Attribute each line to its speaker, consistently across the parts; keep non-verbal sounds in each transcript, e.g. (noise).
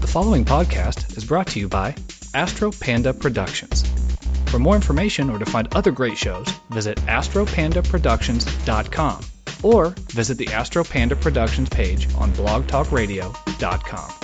Speaker 1: The following podcast is brought to you by Astro Panda Productions. For more information or to find other great shows, visit astropandaproductions.com or visit the Astro Panda Productions page on blogtalkradio.com.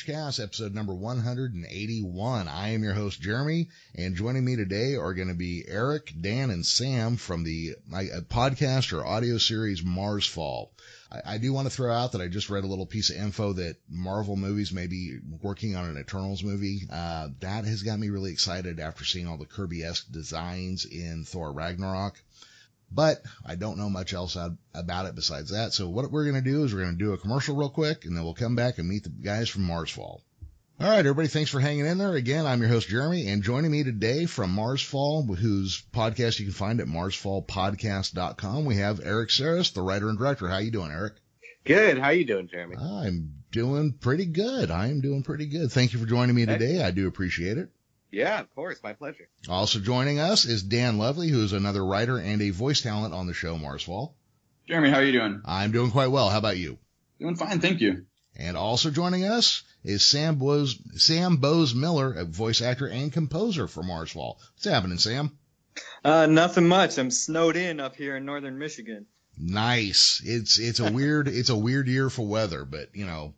Speaker 2: Chaos, episode number 181. I am your host, Jeremy, and joining me today are going to be Erik, Dan, and Sam from the my, uh, podcast or audio series Marsfall. I, I do want to throw out that I just read a little piece of info that Marvel movies may be working on an Eternals movie. Uh, that has got me really excited after seeing all the Kirby-esque designs in Thor Ragnarok but I don't know much else about it besides that. So what we're going to do is we're going to do a commercial real quick and then we'll come back and meet the guys from Marsfall. All right, everybody, thanks for hanging in there. Again, I'm your host, Jeremy, and joining me today from Marsfall, whose podcast you can find at marsfallpodcast.com, we have Erik Saras, the writer and director. How you doing, Erik?
Speaker 3: Good. How you doing, Jeremy?
Speaker 2: I'm doing pretty good. I am doing pretty good. Thank you for joining me today. I do appreciate it.
Speaker 3: Yeah, of course. My pleasure.
Speaker 2: Also joining us is Dan Lovley, who is another writer and a voice talent on the show Marsfall.
Speaker 4: Jeremy, how are you doing?
Speaker 2: I'm doing quite well. How about you?
Speaker 4: Doing fine, thank you.
Speaker 2: And also joining us is Sam Boase, Sam Boase-Miller, a voice actor and composer for Marsfall. What's happening, Sam?
Speaker 5: Uh, nothing much. I'm snowed in up here in northern Michigan.
Speaker 2: Nice. It's it's a weird (laughs) it's a weird year for weather, but you know,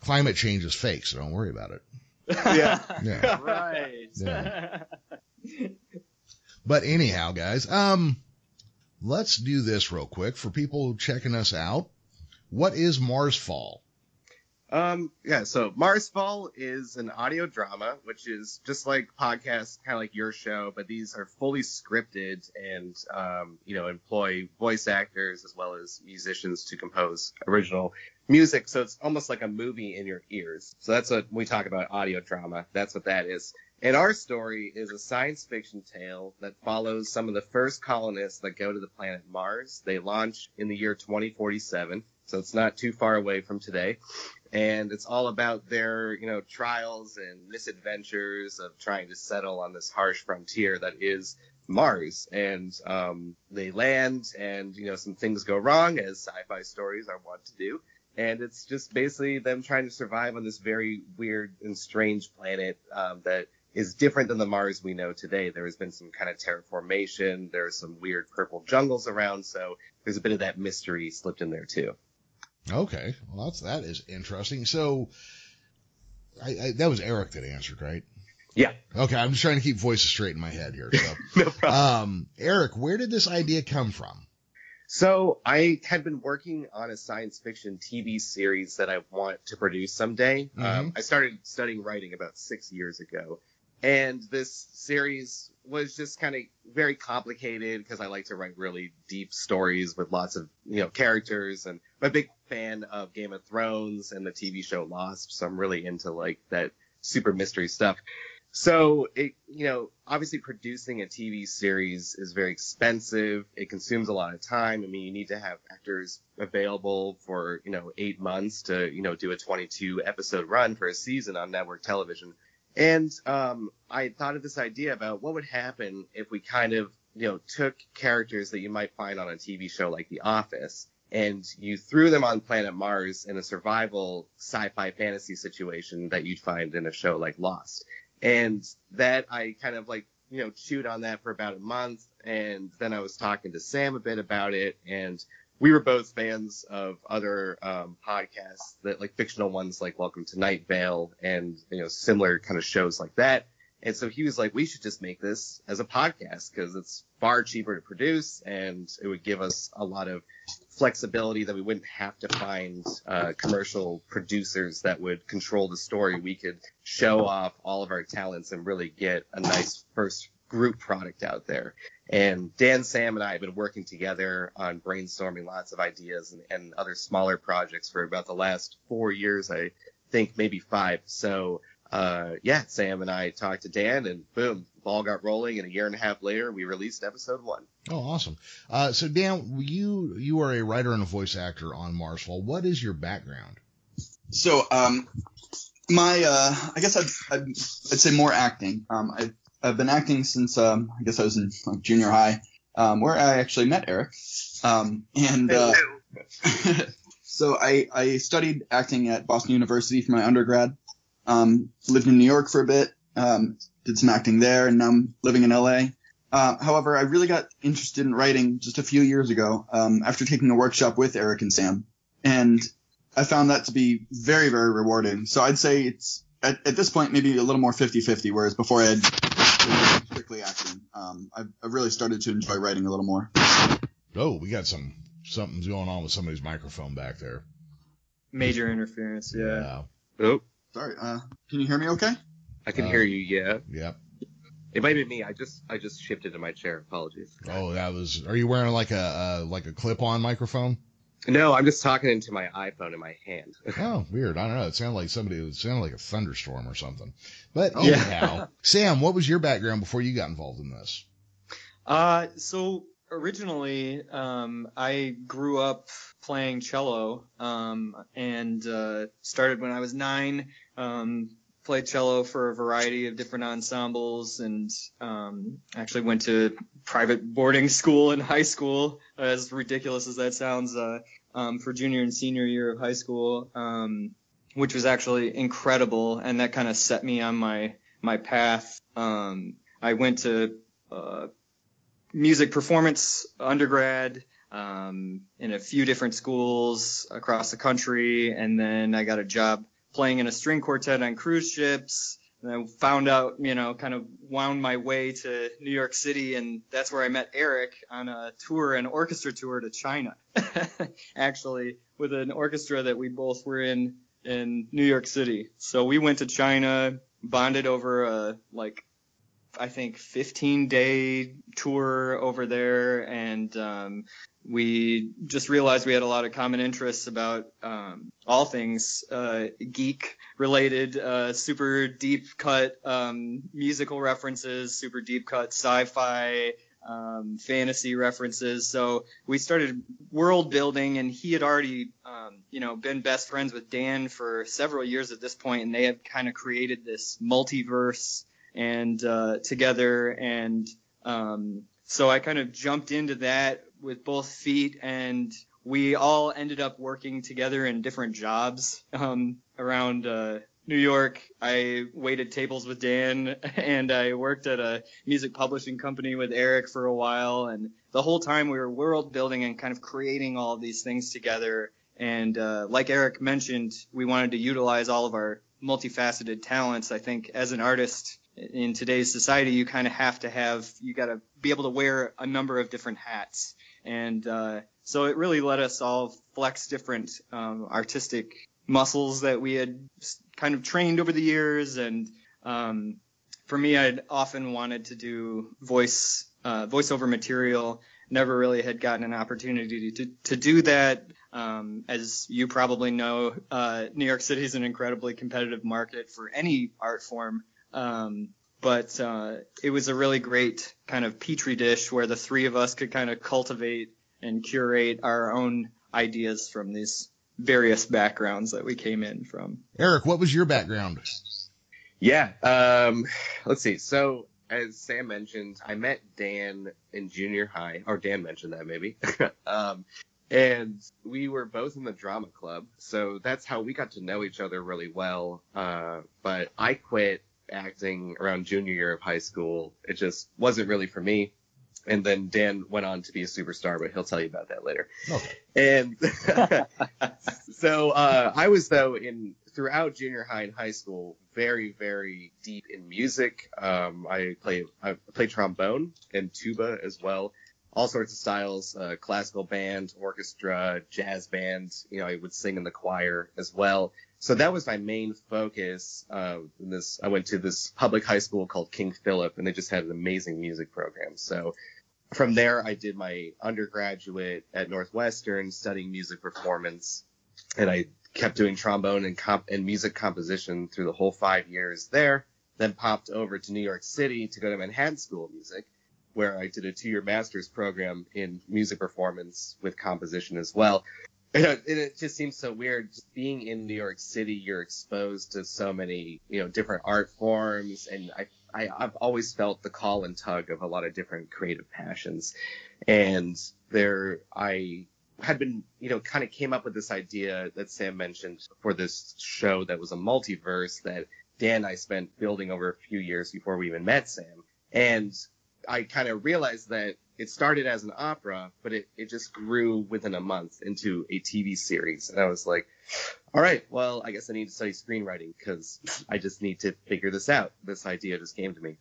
Speaker 2: climate change is fake, so don't worry about it.
Speaker 5: Yeah. (laughs)
Speaker 2: Yeah.
Speaker 5: right.
Speaker 2: Yeah. (laughs) But anyhow, guys, um, let's do this real quick for people checking us out. What is Marsfall?
Speaker 3: Um, yeah, so Mars Marsfall is an audio drama, which is just like podcasts, kind of like your show, but these are fully scripted and, um, you know, employ voice actors as well as musicians to compose original music. So it's almost like a movie in your ears. So that's what we talk about audio drama. That's what that is. And our story is a science fiction tale that follows some of the first colonists that go to the planet Mars. They launch in the year 2047. So it's not too far away from today and it's all about their you know trials and misadventures of trying to settle on this harsh frontier that is Mars. And um, they land, and you know some things go wrong, as sci-fi stories are wont to do. And it's just basically them trying to survive on this very weird and strange planet um, that is different than the Mars we know today. There has been some kind of terraformation. There are some weird purple jungles around, so there's a bit of that mystery slipped in there too.
Speaker 2: Okay, well that's that is interesting. So, I, I that was Erik that answered, right?
Speaker 3: Yeah.
Speaker 2: Okay, I'm just trying to keep voices straight in my head here. So, (laughs)
Speaker 3: no problem.
Speaker 2: um, Erik, where did this idea come from?
Speaker 3: So I had been working on a science fiction TV series that I want to produce someday.
Speaker 2: Mhm.
Speaker 3: Um, I started studying writing about six years ago, and this series was just kind of very complicated because I like to write really deep stories with lots of you know characters, and I'm big fan of Game of Thrones and the TV show Lost, so I'm really into like that super mystery stuff. So it, you know, obviously producing a TV series is very expensive. It consumes a lot of time. I mean, you need to have actors available for, you know, eight months to, you know, do a 22 episode run for a season on network television. And, um, I thought of this idea about what would happen if we kind of, you know, took characters that you might find on a TV show like The Office and you threw them on planet Mars in a survival sci-fi fantasy situation that you'd find in a show like Lost. And that I kind of like, you know, chewed on that for about a month. And then I was talking to Sam a bit about it. And we were both fans of other um, podcasts that like fictional ones like Welcome to Night Vale and, you know, similar kind of shows like that. And so he was like, we should just make this as a podcast because it's far cheaper to produce and it would give us a lot of flexibility that we wouldn't have to find uh, commercial producers that would control the story. We could show off all of our talents and really get a nice first group product out there. And Dan, Sam, and I have been working together on brainstorming lots of ideas and, and other smaller projects for about the last four years, I think maybe five. So uh, yeah, Sam and I talked to Dan, and boom, ball got rolling. And a year and a half later, we released episode one.
Speaker 2: Oh, awesome! Uh, so Dan, you you are a writer and a voice actor on Marsfall. What is your background?
Speaker 4: So, um, my uh, I guess I'd, I'd, I'd say more acting. Um, I've, I've been acting since um, I guess I was in like junior high, um, where I actually met Erik. Um, and uh, (laughs) so I I studied acting at Boston University for my undergrad. Um, lived in New York for a bit, um, did some acting there, and now I'm living in LA. Uh, however, I really got interested in writing just a few years ago um, after taking a workshop with Erik and Sam, and I found that to be very, very rewarding. So I'd say it's at, at this point maybe a little more 50-50, whereas before I had strictly acting. Um, I've, I've really started to enjoy writing a little more.
Speaker 2: Oh, we got some something's going on with somebody's microphone back there.
Speaker 5: Major interference, yeah.
Speaker 2: Yeah.
Speaker 3: Oh,
Speaker 4: Sorry, uh, can you hear me okay?
Speaker 3: I can
Speaker 2: Uh,
Speaker 3: hear you. Yeah,
Speaker 2: Yep.
Speaker 3: it might be me. I just I just shifted in my chair. Apologies.
Speaker 2: Oh, that was. Are you wearing like a uh, like a clip-on microphone?
Speaker 3: No, I'm just talking into my iPhone in my hand. (laughs)
Speaker 2: Oh, weird. I don't know. It sounded like somebody. It sounded like a thunderstorm or something. But
Speaker 4: Oh.
Speaker 2: anyhow, Sam, what was your background before you got involved in this?
Speaker 5: Uh, so originally, um, I grew up playing cello, um, and uh, started when I was nine. Um, played cello for a variety of different ensembles, and um, actually went to private boarding school in high school. As ridiculous as that sounds, uh, um, for junior and senior year of high school, um, which was actually incredible, and that kind of set me on my my path. Um, I went to uh, music performance undergrad um, in a few different schools across the country, and then I got a job playing in a string quartet on cruise ships. And I found out, you know, kind of wound my way to New York City, and that's where I met Erik on a tour, an orchestra tour to China, (laughs) actually, with an orchestra that we both were in in New York City. So we went to China, bonded over a like I think 15 day tour over there, and um, we just realized we had a lot of common interests about um, all things uh, geek related, uh, super deep cut um, musical references, super deep cut sci-fi. Um, fantasy references. So we started world building, and he had already, um, you know, been best friends with Dan for several years at this point, and they had kind of created this multiverse and uh, together. And um, so I kind of jumped into that with both feet, and we all ended up working together in different jobs um, around uh, New York. I waited tables with Dan, (laughs) and I worked at a music publishing company with Erik for a while. And the whole time we were world building and kind of creating all of these things together. And uh, like Erik mentioned, we wanted to utilize all of our multifaceted talents. I think as an artist, in today's society, you kind of have to have, you got to be able to wear a number of different hats. And uh, so it really let us all flex different um, artistic muscles that we had kind of trained over the years. And um, for me, I'd often wanted to do voice uh, voiceover material. Never really had gotten an opportunity to to do that. Um, as you probably know, uh, New York City is an incredibly competitive market for any art form. Um, but uh, it was a really great kind of petri dish where the three of us could kind of cultivate and curate our own ideas from these various backgrounds that we came in from.
Speaker 2: Erik, what was your background?
Speaker 3: Yeah. Um, let's see. So as Sam mentioned, I met Dan in junior high, or Dan mentioned that maybe. (laughs) um, and we were both in the drama club, so that's how we got to know each other really well. Uh, but I quit acting around junior year of high school. It just wasn't really for me. And then Dan went on to be a superstar, but he'll tell you about that later.
Speaker 2: Okay.
Speaker 3: And (laughs) so uh, I was though in throughout junior high and high school very very deep in music. Um, I play I play trombone and tuba as well, all sorts of styles, uh, classical band, orchestra, jazz band. You know, I would sing in the choir as well. so that was my main focus. Uh, this I went to this public high school called King Philip, and they just had an amazing music program. So from there, I did my undergraduate at Northwestern, studying music performance, and I kept doing trombone and comp and music composition through the whole five years there. Then popped over to New York City to go to Manhattan School of Music, where I did a two-year master's program in music performance with composition as well. (laughs) And it just seems so weird. Just being in New York City, you're exposed to so many, you know, different art forms, and I, I I've always felt the call and tug of a lot of different creative passions, and there I had been, you know, kind of came up with this idea that Sam mentioned for this show that was a multiverse that Dan and I spent building over a few years before we even met Sam, and I kind of realized that it started as an opera, but it, it just grew within a month into a TV series. And I was like, all right, well, I guess I need to study screenwriting because I just need to figure this out. This idea just came to me.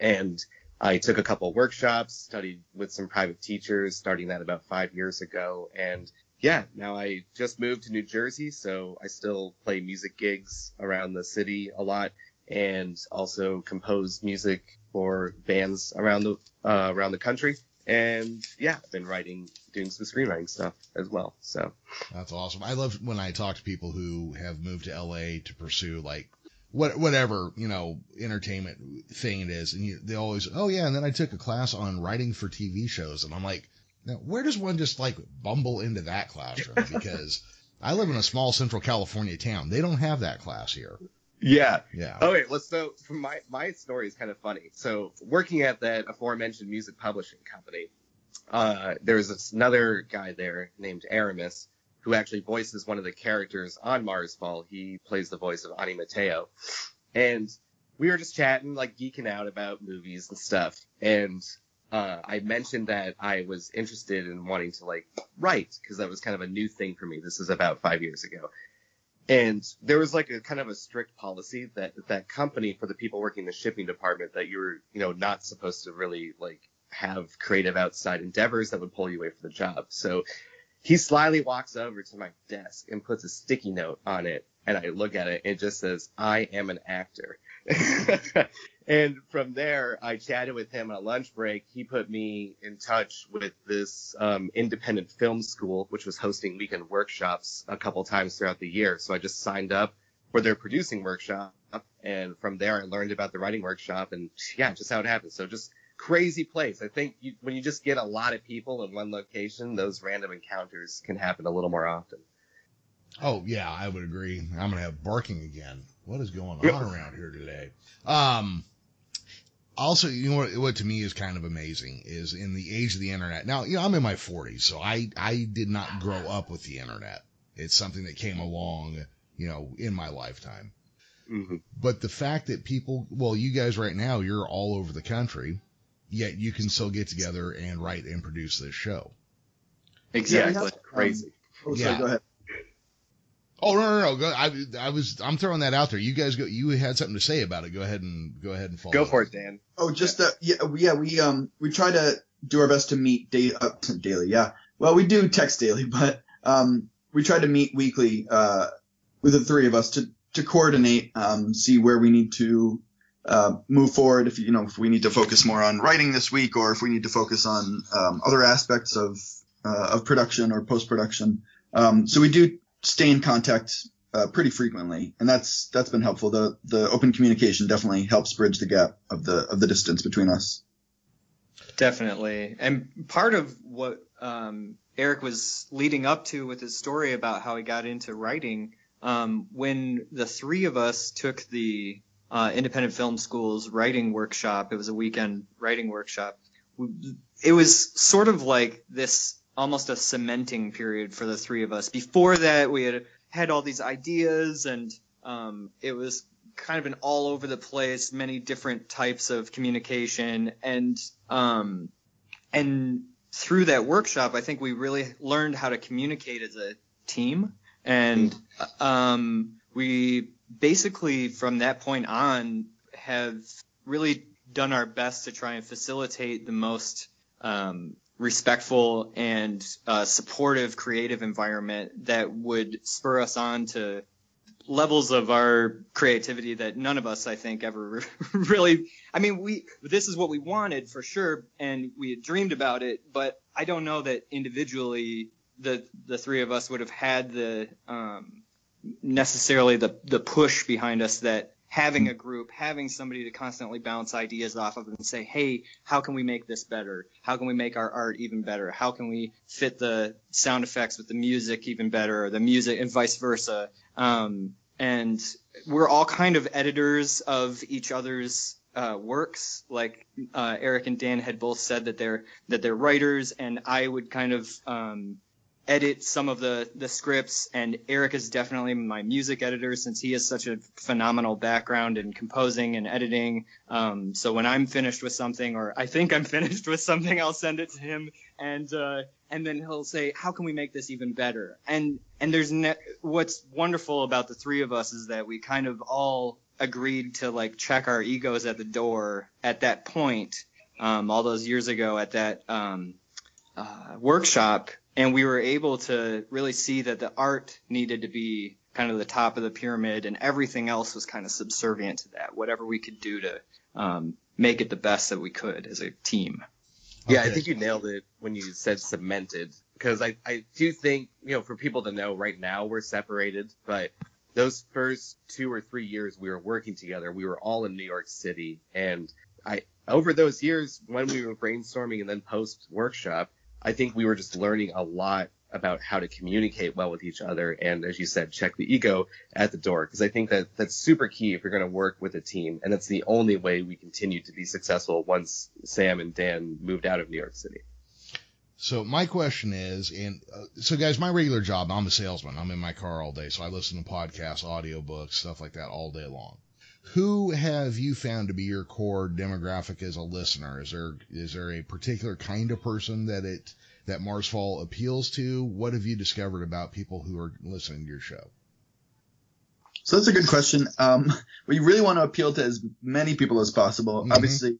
Speaker 3: And I took a couple workshops, studied with some private teachers, starting that about five years ago. And yeah, now I just moved to New Jersey, so I still play music gigs around the city a lot and also compose music for bands around the uh, around the country. And yeah, I've been writing, doing some screenwriting stuff as well. So
Speaker 2: that's awesome. I love when I talk to people who have moved to LA to pursue like what whatever you know entertainment thing it is, and you, they always oh yeah, and then I took a class on writing for TV shows, and I'm like, now where does one just like bumble into that classroom? (laughs) Because I live in a small Central California town. They don't have that class here.
Speaker 3: Yeah.
Speaker 2: Yeah.
Speaker 3: Okay. Well, so my my story is kind of funny. So working at that aforementioned music publishing company, uh, there's this another guy there named Aramis who actually voices one of the characters on Mars Marsfall. He plays the voice of Ani Mateo, and we were just chatting, like geeking out about movies and stuff. And uh, I mentioned that I was interested in wanting to like write because that was kind of a new thing for me. This is about five years ago. And there was like a kind of a strict policy that that company for the people working in the shipping department that you were, you know, not supposed to really like have creative outside endeavors that would pull you away from the job. So he slyly walks over to my desk and puts a sticky note on it. And I look at it and it just says, I am an actor. (laughs) and from there, I chatted with him on a lunch break. He put me in touch with this um, independent film school, which was hosting weekend workshops a couple times throughout the year. So I just signed up for their producing workshop. And from there, I learned about the writing workshop and yeah, just how it happened. So just crazy place. I think you, when you just get a lot of people in one location, those random encounters can happen a little more often.
Speaker 2: Oh yeah, I would agree. I'm gonna have barking again. What is going on around here today? Um, also, you know what, what to me is kind of amazing is in the age of the internet. Now, you know, I'm in my 40s, so I I did not grow up with the internet. It's something that came along, you know, in my lifetime.
Speaker 3: Mm-hmm.
Speaker 2: But the fact that people, well, you guys right now, you're all over the country, yet you can still get together and write and produce this show.
Speaker 3: Exactly.
Speaker 4: Yeah,
Speaker 3: crazy.
Speaker 4: Oh, sorry,
Speaker 2: Yeah.
Speaker 4: Go ahead.
Speaker 2: Oh no no no! Go, I I was I'm throwing that out there. You guys go. You had something to say about it. Go ahead and go ahead and follow.
Speaker 3: Go
Speaker 2: up.
Speaker 3: for it, Dan.
Speaker 4: Oh, just that. Yeah, we- yeah. We um we try to do our best to meet day uh, (clears throat) daily. Yeah. Well, we do text daily, (laughs) but um we try to meet weekly uh with the three of us to to coordinate um see where we need to uh move forward. If you know if we need to focus more on writing this week, or if we need to focus on um, other aspects of uh, of production or post production. Um, so we do stay in contact uh, pretty frequently, and that's that's been helpful. The the open communication definitely helps bridge the gap of the of the distance between us.
Speaker 5: Definitely. And part of what um, Erik was leading up to with his story about how he got into writing, um, when the three of us took the uh, independent film school's writing workshop, it was a weekend writing workshop. It was sort of like this almost a cementing period for the three of us. Before that, we had had all these ideas and um, it was kind of an all over the place, many different types of communication, and um, and through that workshop, I think we really learned how to communicate as a team, and um, we basically from that point on have really done our best to try and facilitate the most um, respectful and uh, supportive creative environment that would spur us on to levels of our creativity that none of us, I think, ever (laughs) really. I mean, we this is what we wanted for sure, and we had dreamed about it, but I don't know that individually the the three of us would have had the um, necessarily the the push behind us that having a group, having somebody to constantly bounce ideas off of and say, hey, how can we make this better? How can we make our art even better? How can we fit the sound effects with the music even better, or the music and vice versa? Um, and we're all kind of editors of each other's uh, works. Like uh, Erik and Dan had both said that they're that they're writers, and I would kind of um, edit some of the the scripts and Erik is definitely my music editor since he has such a phenomenal background in composing and editing. Um, so when I'm finished with something or I think I'm (laughs) finished with something, I'll send it to him and uh, and then he'll say, "How can we make this even better?" And and there's ne- what's wonderful about the three of us is that we kind of all agreed to like check our egos at the door at that point um, all those years ago at that um, uh, workshop and we were able to really see that the art needed to be kind of the top of the pyramid and everything else was kind of subservient to that whatever we could do to um, make it the best that we could as a team.
Speaker 3: Yeah i think you nailed it when you said cemented because I, I do think you know for people to know right now we're separated but those first two or three years we were working together we were all in new york city and i over those years when we were brainstorming and then post workshop I think we were just learning a lot about how to communicate well with each other and as you said check the ego at the door because i think that that's super key if you're going to work with a team and that's the only way we continue to be successful once sam and dan moved out of new york city.
Speaker 2: So my question is and uh, so guys my regular job i'm a salesman. I'm in my car all day so i listen to podcasts audiobooks stuff like that all day long. Who have you found to be your core demographic as a listener? Is there is there a particular kind of person that it that Marsfall appeals to? What have you discovered about people who are listening to your show?
Speaker 4: So that's a good question. Um, we really want to appeal to as many people as possible. Mm-hmm. Obviously,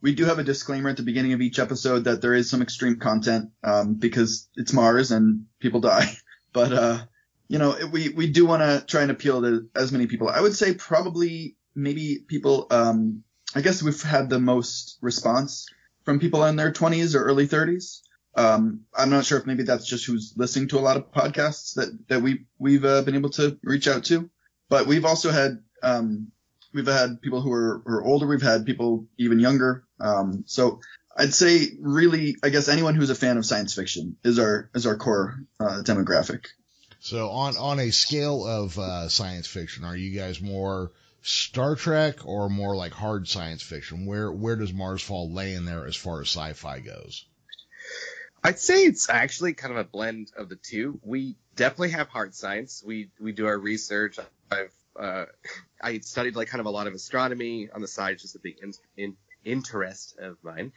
Speaker 4: we do have a disclaimer at the beginning of each episode that there is some extreme content um, because it's Mars and people die. (laughs) But uh, you know, we, we do want to try and appeal to as many people. I would say probably maybe people, um, I guess we've had the most response from people in their 20s or early 30s. Um, I'm not sure if maybe that's just who's listening to a lot of podcasts that, that we, we've uh, been able to reach out to. But we've also had, um, we've had people who are, who are older. We've had people even younger. Um, so I'd say really, I guess anyone who's a fan of science fiction is our, is our core, uh, demographic.
Speaker 2: So on on a scale of uh, science fiction, are you guys more Star Trek or more like hard science fiction? Where where does Marsfall lay in there as far as sci-fi goes?
Speaker 3: I'd say it's actually kind of a blend of the two. We definitely have hard science. We we do our research. I've uh, I studied like kind of a lot of astronomy on the side, just a big in, in, interest of mine.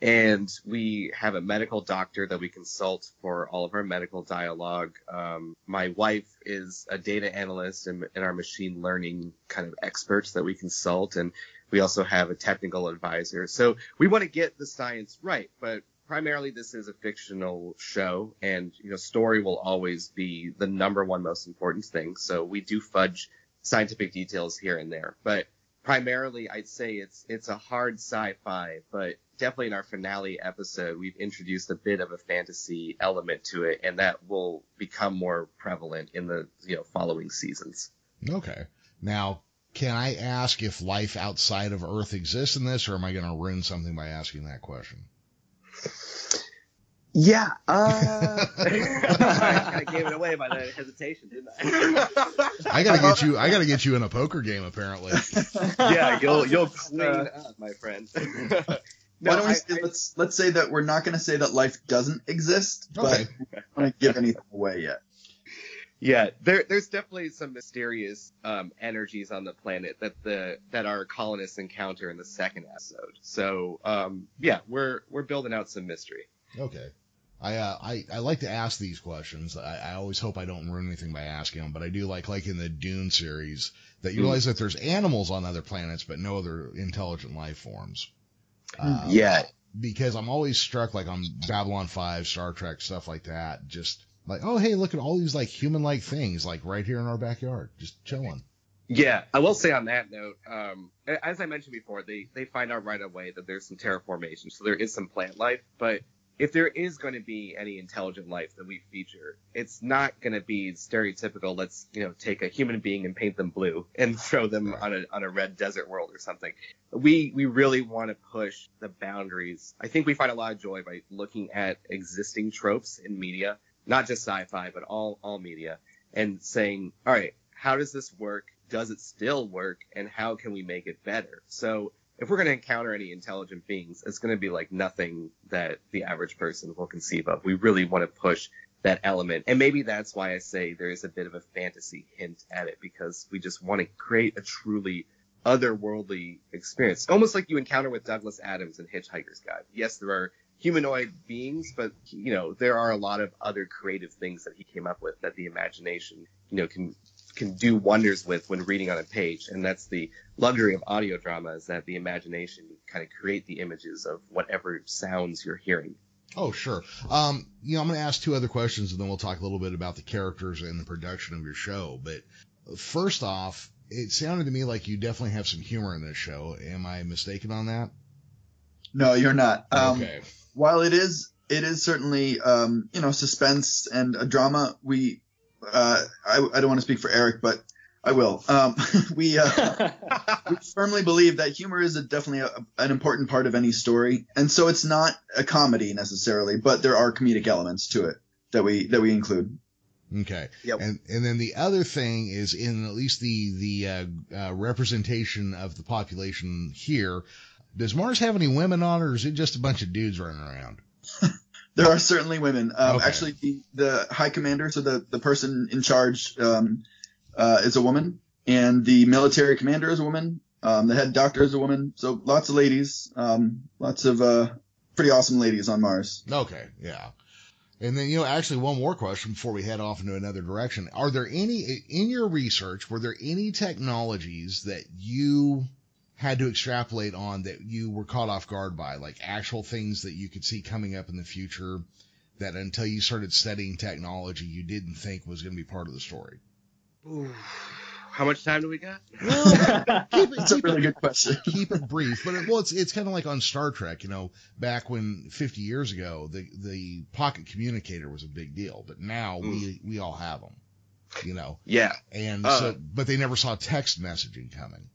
Speaker 3: And we have a medical doctor that we consult for all of our medical dialogue. Um, my wife is a data analyst and, and our machine learning kind of experts that we consult. And we also have a technical advisor. So we want to get the science right, but primarily this is a fictional show and you know story will always be the number one most important thing so we do fudge scientific details here and there but primarily I'd say it's it's a hard sci-fi, but definitely in our finale episode we've introduced a bit of a fantasy element to it, and that will become more prevalent in the you know following seasons.
Speaker 2: Okay. Now, can I ask if life outside of Earth exists in this, or am I going to ruin something by asking that question?
Speaker 3: Yeah. Uh, (laughs) I gave it away by the hesitation, didn't I? (laughs)
Speaker 2: I gotta get you. I gotta get you in a poker game, apparently. (laughs)
Speaker 3: yeah, you'll you'll clean uh, up, my friend.
Speaker 4: no, Why don't we I, let's let's say that we're not going to say that life doesn't exist, but okay. we don't want to give anything away yet.
Speaker 3: Yeah, there, there's definitely some mysterious um, energies on the planet that the that our colonists encounter in the second episode. So um, yeah, we're we're building out some mystery.
Speaker 2: Okay. I, uh, I I like to ask these questions. I, I always hope I don't ruin anything by asking them, but I do like like in the Dune series that you mm. realize that there's animals on other planets, but no other intelligent life forms.
Speaker 3: Uh, yeah.
Speaker 2: Because I'm always struck like on Babylon 5, Star Trek, stuff like that. Just Like, oh hey, look at all these like human like things like right here in our backyard, just chilling.
Speaker 3: Yeah, I will say on that note, um, as I mentioned before, they they find out right away that there's some terraformation, so there is some plant life. But if there is going to be any intelligent life that we feature, it's not going to be stereotypical. Let's you know take a human being and paint them blue and (laughs) throw them on a on a red desert world or something. We we really want to push the boundaries. I think we find a lot of joy by looking at existing tropes in media, not just sci-fi, but all all media, and saying, all right, how does this work? does it still work and how can we make it better? So if we're going to encounter any intelligent beings, it's going to be like nothing that the average person will conceive of. We really want to push that element. And maybe that's why I say there is a bit of a fantasy hint at it because we just want to create a truly otherworldly experience. Almost like you encounter with Douglas Adams in Hitchhiker's Guide. Yes, there are humanoid beings, but you know, there are a lot of other creative things that he came up with that the imagination, you know, can can do wonders with when reading on a page. And that's the luxury of audio drama is that the imagination kind of create the images of whatever sounds you're hearing.
Speaker 2: Oh, sure. Um, you know, I'm going to ask two other questions and then we'll talk a little bit about the characters and the production of your show. But first off, it sounded to me like you definitely have some humor in this show. Am I mistaken on that?
Speaker 4: No, you're not. Um,
Speaker 2: okay.
Speaker 4: While it is, it is certainly, um, you know, suspense and a drama. We, uh, I, I don't want to speak for Erik, but I will. Um, (laughs) we, uh, (laughs) we firmly believe that humor is a, definitely a, an important part of any story, and so it's not a comedy necessarily, but there are comedic elements to it that we that we include.
Speaker 2: Okay.
Speaker 3: Yep.
Speaker 2: And and then the other thing is in at least the the uh, uh, representation of the population here. Does Mars have any women on, it, or is it just a bunch of dudes running around? (laughs)
Speaker 4: There are certainly women. Um,
Speaker 2: Okay.
Speaker 4: Actually, the, the high commander, so the, the person in charge, um, uh, is a woman, and the military commander is a woman. Um, the head doctor is a woman. So lots of ladies, um, lots of uh, pretty awesome ladies on Mars.
Speaker 2: Okay, yeah. And then, you know, actually one more question before we head off into another direction. Are there any, in your research, were there any technologies that you had to extrapolate on that you were caught off guard by, like actual things that you could see coming up in the future that until you started studying technology, you didn't think was going to be part of the story?
Speaker 3: Ooh, how much time do we got? (laughs) (laughs)
Speaker 2: Keep it,
Speaker 4: That's a really
Speaker 2: it,
Speaker 4: good question. (laughs)
Speaker 2: keep it brief, but it, well, it's it's kind of like on Star Trek, you know, back when 50 years ago, the the pocket communicator was a big deal, but now we we all have them, you know,
Speaker 3: Yeah.
Speaker 2: and
Speaker 3: Uh.
Speaker 2: so but they never saw text messaging coming.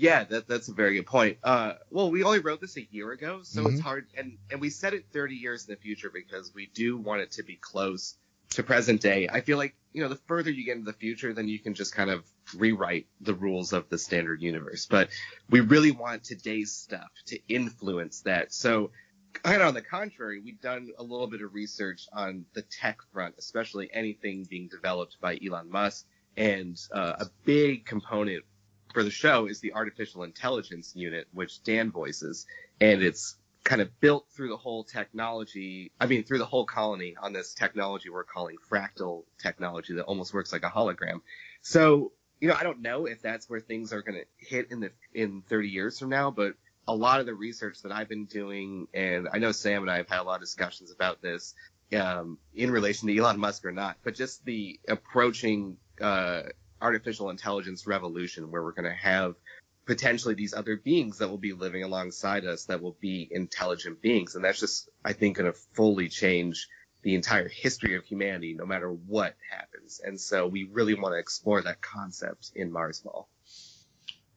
Speaker 3: Yeah, that, that's a very good point. Uh, well, we only wrote this a year ago, so
Speaker 2: Mhm.
Speaker 3: it's hard, and, and we set it 30 years in the future because we do want it to be close to present day. I feel like, you know, the further you get into the future, then you can just kind of rewrite the rules of the standard universe. But we really want today's stuff to influence that. So, kind of on the contrary, we've done a little bit of research on the tech front, especially anything being developed by Elon Musk. And uh, a big component for the show is the artificial intelligence unit, which Dan voices, and it's kind of built through the whole technology. I mean, through the whole colony on this technology we're calling fractal technology that almost works like a hologram. So, you know, I don't know if that's where things are going to hit in the in 30 years from now, but a lot of the research that I've been doing, and I know Sam and I have had a lot of discussions about this um, in relation to Elon Musk or not, but just the approaching uh, artificial intelligence revolution where we're going to have potentially these other beings that will be living alongside us that will be intelligent beings. And that's just, I think, going to fully change the entire history of humanity no matter what happens. And so we really want to explore that concept in Marsfall.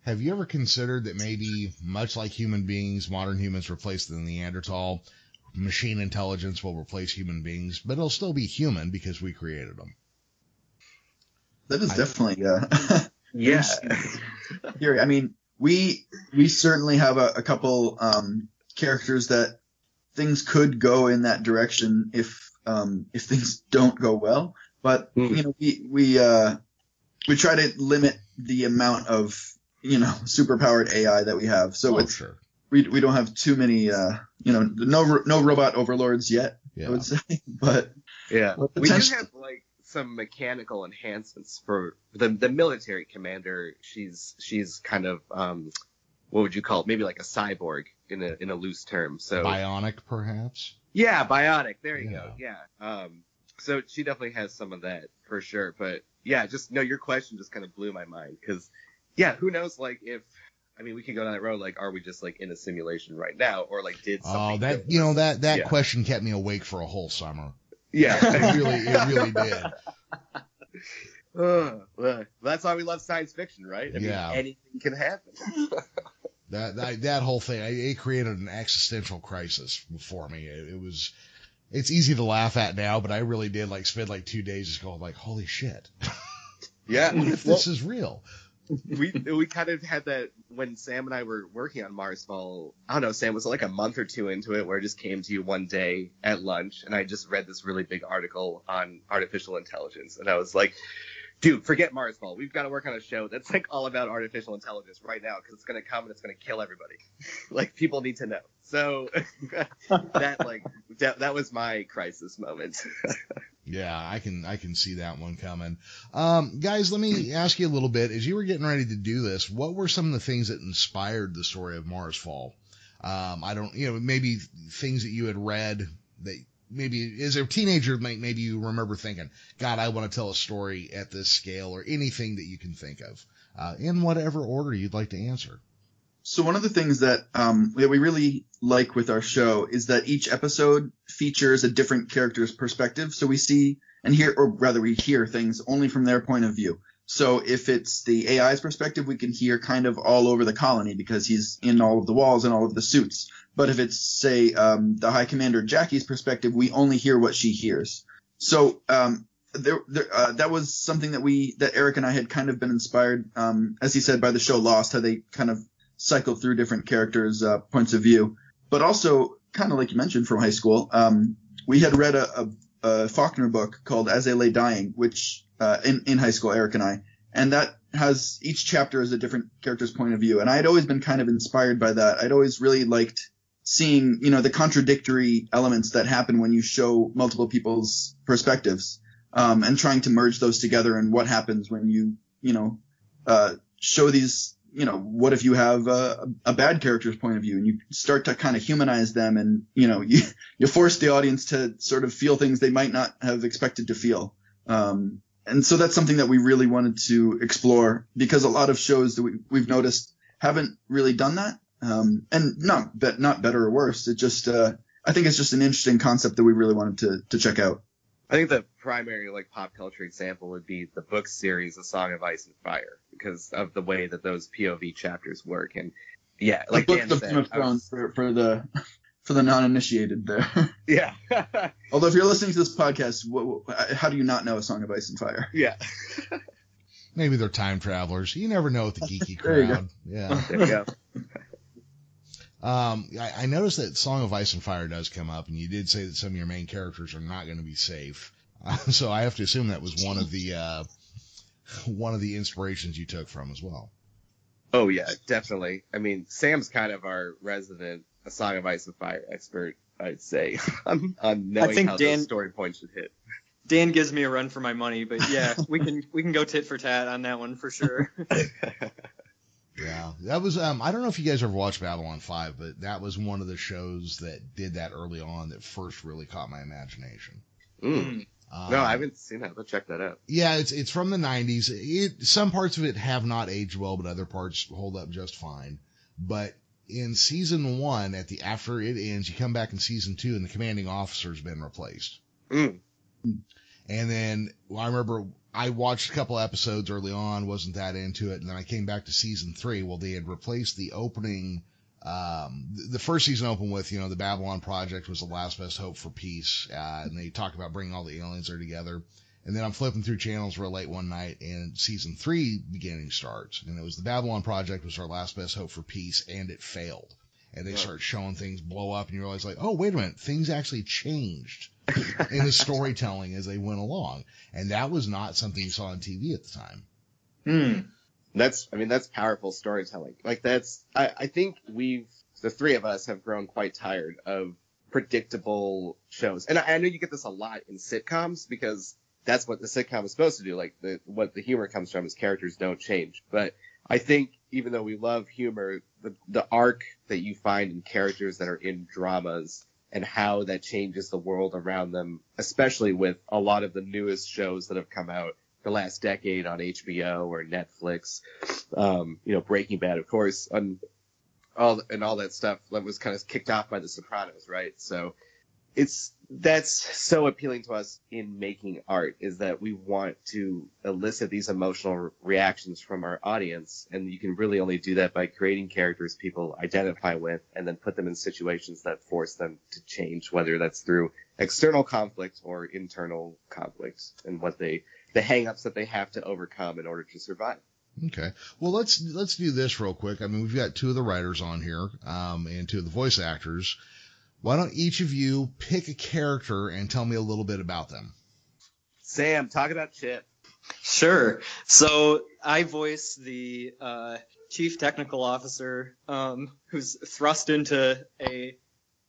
Speaker 2: Have you ever considered that maybe, much like human beings, modern humans replace the Neanderthal, machine intelligence will replace human beings, but it'll still be human because we created them?
Speaker 4: That is
Speaker 2: I-
Speaker 4: definitely uh, (laughs)
Speaker 3: Yeah.
Speaker 4: theory. I mean, we we certainly have a, a couple um, characters that things could go in that direction if um, if things don't go well. But
Speaker 3: Hmm.
Speaker 4: you know, we we uh, we try to limit the amount of you know (laughs) superpowered AI that we have. So
Speaker 2: oh,
Speaker 4: it's
Speaker 2: sure.
Speaker 4: we we don't have too many uh, you know no no robot overlords yet.
Speaker 2: Yeah.
Speaker 4: I would say, (laughs) but
Speaker 3: Yeah,
Speaker 4: Well,
Speaker 3: we do have like some mechanical enhancements for the the military commander. She's she's kind of um, what would you call it? Maybe like a cyborg in a in a loose term. So
Speaker 2: Bionic, perhaps?
Speaker 3: yeah, bionic. There you
Speaker 2: Yeah.
Speaker 3: go. Yeah. Um, so she definitely has some of that for sure. But yeah, just no, your question just kind of blew my mind because yeah, who knows like if I mean, we can go down that road. Like, are we just like in a simulation right now, or like did something?
Speaker 2: Oh, that you know that that
Speaker 3: Yeah.
Speaker 2: question kept me awake for a whole summer.
Speaker 3: Yeah. (laughs)
Speaker 2: It really, it really did. (laughs)
Speaker 3: Ugh, ugh. that's why we love science fiction, right? I
Speaker 2: Yeah.
Speaker 3: mean, anything can happen. (laughs)
Speaker 2: That that, that whole thing, it created an existential crisis for me. It, it was, it's easy to laugh at now, but I really did like spend like two days just going like, holy shit,
Speaker 3: Yeah.
Speaker 2: what if
Speaker 3: Well,
Speaker 2: this is real?
Speaker 3: We we kind of had that when Sam and I were working on Marsfall. I don't know, Sam was like a month or two into it, where it just came to you one day at lunch, and I just read this really big article on artificial intelligence, and I was like, "Dude, forget Mars Marsfall. We've got to work on a show that's like all about artificial intelligence right now, because it's gonna come and it's gonna kill everybody. (laughs) like people need to know." So (laughs) that like that that was my crisis moment. (laughs)
Speaker 2: Yeah, I can I can see that one coming. Um, guys, let me (clears throat) ask you a little bit. As you were getting ready to do this, what were some of the things that inspired the story of Marsfall? Um, I don't, you know, maybe things that you had read that maybe as a teenager, maybe you remember thinking, God, I want to tell a story at this scale, or anything that you can think of, uh, in whatever order you'd like to answer.
Speaker 4: So one of the things that um, that we really like with our show is that each episode features a different character's perspective. So we see and hear, or rather we hear things only from their point of view. So if it's the AI's perspective, we can hear kind of all over the colony because he's in all of the walls and all of the suits. But if it's say um, the High Commander Jacki's perspective, we only hear what she hears. So um, there, there uh, that was something that we that Erik and I had kind of been inspired, um, as he said, by the show Lost, how they kind of cycled through different characters' uh, points of view, but also kind of like you mentioned from high school. Um, we had read a, a, a Faulkner book called As They Lay Dying, which uh, in in high school, Erik and I, and that has each chapter is a different character's point of view, and I had always been kind of inspired by that. I'd always really liked seeing you know the contradictory elements that happen when you show multiple people's perspectives um, and trying to merge those together and what happens when you you know uh, show these you know what if you have a, a bad character's point of view and you start to kind of humanize them and you know (laughs) you you force the audience to sort of feel things they might not have expected to feel. Um, and so that's something that we really wanted to explore because a lot of shows that we, we've noticed haven't really done that. Um, and not bet not better or worse. It just uh, I think it's just an interesting concept that we really wanted to to check out.
Speaker 3: I think the primary like pop culture example would be the book series A Song of Ice and Fire because of the way that those POV chapters work. And yeah, like
Speaker 4: the
Speaker 3: Dan
Speaker 4: books of
Speaker 3: said,
Speaker 4: Game of
Speaker 3: I was-
Speaker 4: Thrones for, for the for the non-initiated there. (laughs)
Speaker 3: yeah, (laughs)
Speaker 4: Although if you're listening to this podcast, what, what- how do you not know A Song of Ice and Fire?
Speaker 3: yeah. (laughs)
Speaker 2: Maybe they're time travelers. You never know with the geeky
Speaker 4: There you go.
Speaker 2: crowd. Yeah.
Speaker 3: There you go.
Speaker 2: Um, I, I noticed that Song of Ice and Fire does come up, and you did say that some of your main characters are not going to be safe. Uh, so I have to assume that was one of the uh, one of the inspirations you took from as well.
Speaker 3: Oh yeah, definitely. I mean, Sam's kind of our resident A Song of Ice and Fire expert, I'd say, (laughs) on, on knowing
Speaker 5: think
Speaker 3: how
Speaker 5: Dan-
Speaker 3: those story points should hit.
Speaker 5: Dan gives me a run for my money, but yeah, (laughs) we can we can go tit for tat on that one for sure. (laughs)
Speaker 2: Yeah, that was. Um, I don't know if you guys ever watched Babylon Five, but that was one of the shows that did that early on that first really caught my imagination.
Speaker 3: Mm.
Speaker 2: Um,
Speaker 3: No, I haven't seen that. Let's check that out.
Speaker 2: Yeah, it's it's from the '90s. It some parts of it have not aged well, but other parts hold up just fine. But in season one, at the after it ends, you come back in season two, and the commanding officer's been replaced.
Speaker 3: Mm.
Speaker 2: And then well, I remember I watched a couple episodes early on, wasn't that into it, and then I came back to season three. Well, they had replaced the opening. Um, the- first season opened with, you know, the Babylon Project was the last best hope for peace, uh, and they talked about bringing all the aliens there together. And then I'm flipping through channels real late one night, and season three beginning starts, and it was the Babylon Project was our last best hope for peace, and it failed. And they
Speaker 3: Yeah.
Speaker 2: start showing things blow up, and you realize like, oh, wait a minute, things actually changed (laughs) in the storytelling as they went along. And that was not something you saw on TV at the time.
Speaker 5: Hmm.
Speaker 3: That's, I mean, that's powerful storytelling. Like that's, I, I think we've, the three of us have grown quite tired of predictable shows. And I, I know you get this a lot in sitcoms because that's what the sitcom is supposed to do. Like the, what the humor comes from is characters don't change. But I think even though we love humor, the, the arc that you find in characters that are in dramas and how that changes the world around them, especially with a lot of the newest shows that have come out the last decade on HBO or Netflix. Um, you know, Breaking Bad, of course, and all and all that stuff that was kind of kicked off by The Sopranos, right? So it's that's so appealing to us in making art is that we want to elicit these emotional reactions from our audience and you can really only do that by creating characters people identify with and then put them in situations that force them to change whether that's through external conflict or internal conflict and what they the hangups that they have to overcome in order to survive
Speaker 2: Okay. Well, let's let's do this real quick. I mean, we've got two of the writers on here, um, and two of the voice actors. Why don't each of you pick a character and tell me a little bit about them?
Speaker 3: Sam, talk about Chip.
Speaker 5: Sure. So I voice the uh, chief technical officer um, who's thrust into a